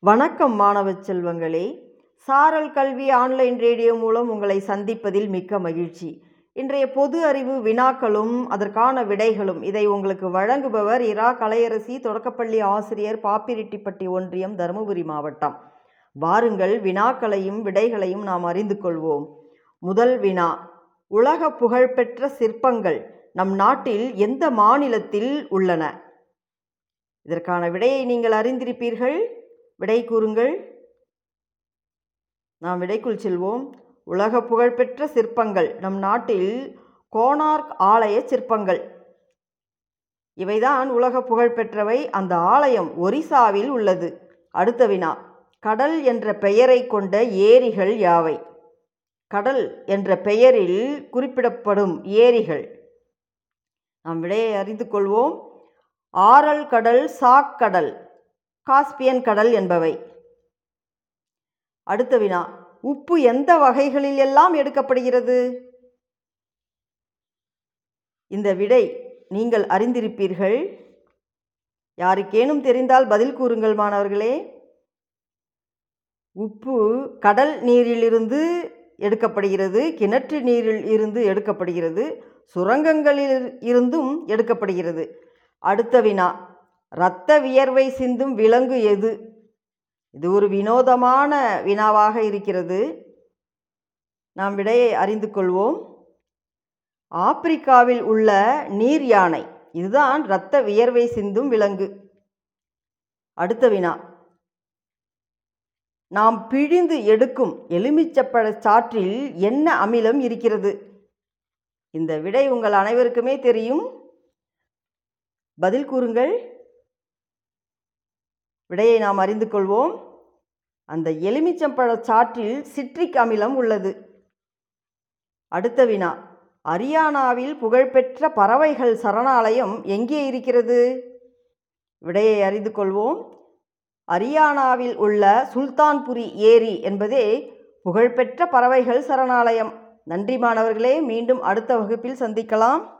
வணக்கம் மாணவ செல்வங்களே. சாரல் கல்வி ஆன்லைன் ரேடியோ மூலம் உங்களை சந்திப்பதில் மிக்க மகிழ்ச்சி. இன்றைய பொது அறிவு வினாக்களும் அதற்கான விடைகளும் இதை உங்களுக்கு வழங்குபவர் இரா. கலையரசி தொடக்கப்பள்ளி ஆசிரியர் பாப்பிரெட்டிப்பட்டி ஒன்றியம் தருமபுரி மாவட்டம். வாருங்கள் வினாக்களையும் விடைகளையும் நாம் அறிந்து கொள்வோம். முதல் வினா உலக புகழ்பெற்ற சிற்பங்கள் நம் நாட்டில் எந்த மாநிலத்தில் உள்ளன? இதற்கான விடையை நீங்கள் அறிந்திருப்பீர்கள். விடை கூறுங்கள். நாம் விடைக்குள் செல்வோம். உலக புகழ்பெற்ற சிற்பங்கள். நம் நாட்டில் கோனார்க் ஆலய சிற்பங்கள். இவைதான் உலக புகழ்பெற்றவை. அந்த ஆலயம் ஒரிசாவில் உள்ளது. அடுத்த வினா. கடல் என்ற பெயரை கொண்ட ஏரிகள் யாவை? கடல் என்ற பெயரில் குறிப்பிடப்படும் ஏரிகள். நாம் விடையை அறிந்து கொள்வோம். ஆரல் கடல் சாக் கடல். காஸ்பியன் கடல் என்பவை. அடுத்த வினா உப்பு எந்த வகைகளில் எல்லாம் எடுக்கப்படுகிறது? இந்த விடை நீங்கள் அறிந்திருப்பீர்கள். யாருக்கேனும் தெரிந்தால் பதில் கூறுங்கள் மாணவர்களே. உப்பு கடல் நீரிலிருந்து எடுக்கப்படுகிறது கிணற்று நீரில் இருந்து எடுக்கப்படுகிறது சுரங்கங்களில் இருந்தும் எடுக்கப்படுகிறது. அடுத்த வினா இரத்த வியர்வை சிந்தும் விலங்கு எது? இது ஒரு வினோதமான வினாவாக இருக்கிறது. நாம் விடையை அறிந்து கொள்வோம். ஆப்பிரிக்காவில் உள்ள நீர் யானை. இதுதான் இரத்த வியர்வை சிந்தும் விலங்கு. அடுத்த வினா. நாம் பிழிந்து எடுக்கும் எலுமிச்சப்பழ சாற்றில் என்ன அமிலம் இருக்கிறது? இந்த விடை உங்கள் அனைவருக்குமே தெரியும். பதில் கூறுங்கள். விடையை நாம் அறிந்து கொள்வோம். அந்த எலுமிச்சம்பழ சாற்றில் சிட்ரிக் அமிலம் உள்ளது. அடுத்த வினா. அரியானாவில் புகழ்பெற்ற பறவைகள் சரணாலயம் எங்கே இருக்கிறது? விடையை அறிந்து கொள்வோம். அரியானாவில் உள்ள சுல்தான்புரி ஏரி என்பதே புகழ்பெற்ற பறவைகள் சரணாலயம். நன்றி மாணவர்களே மீண்டும் அடுத்த வகுப்பில் சந்திக்கலாம்.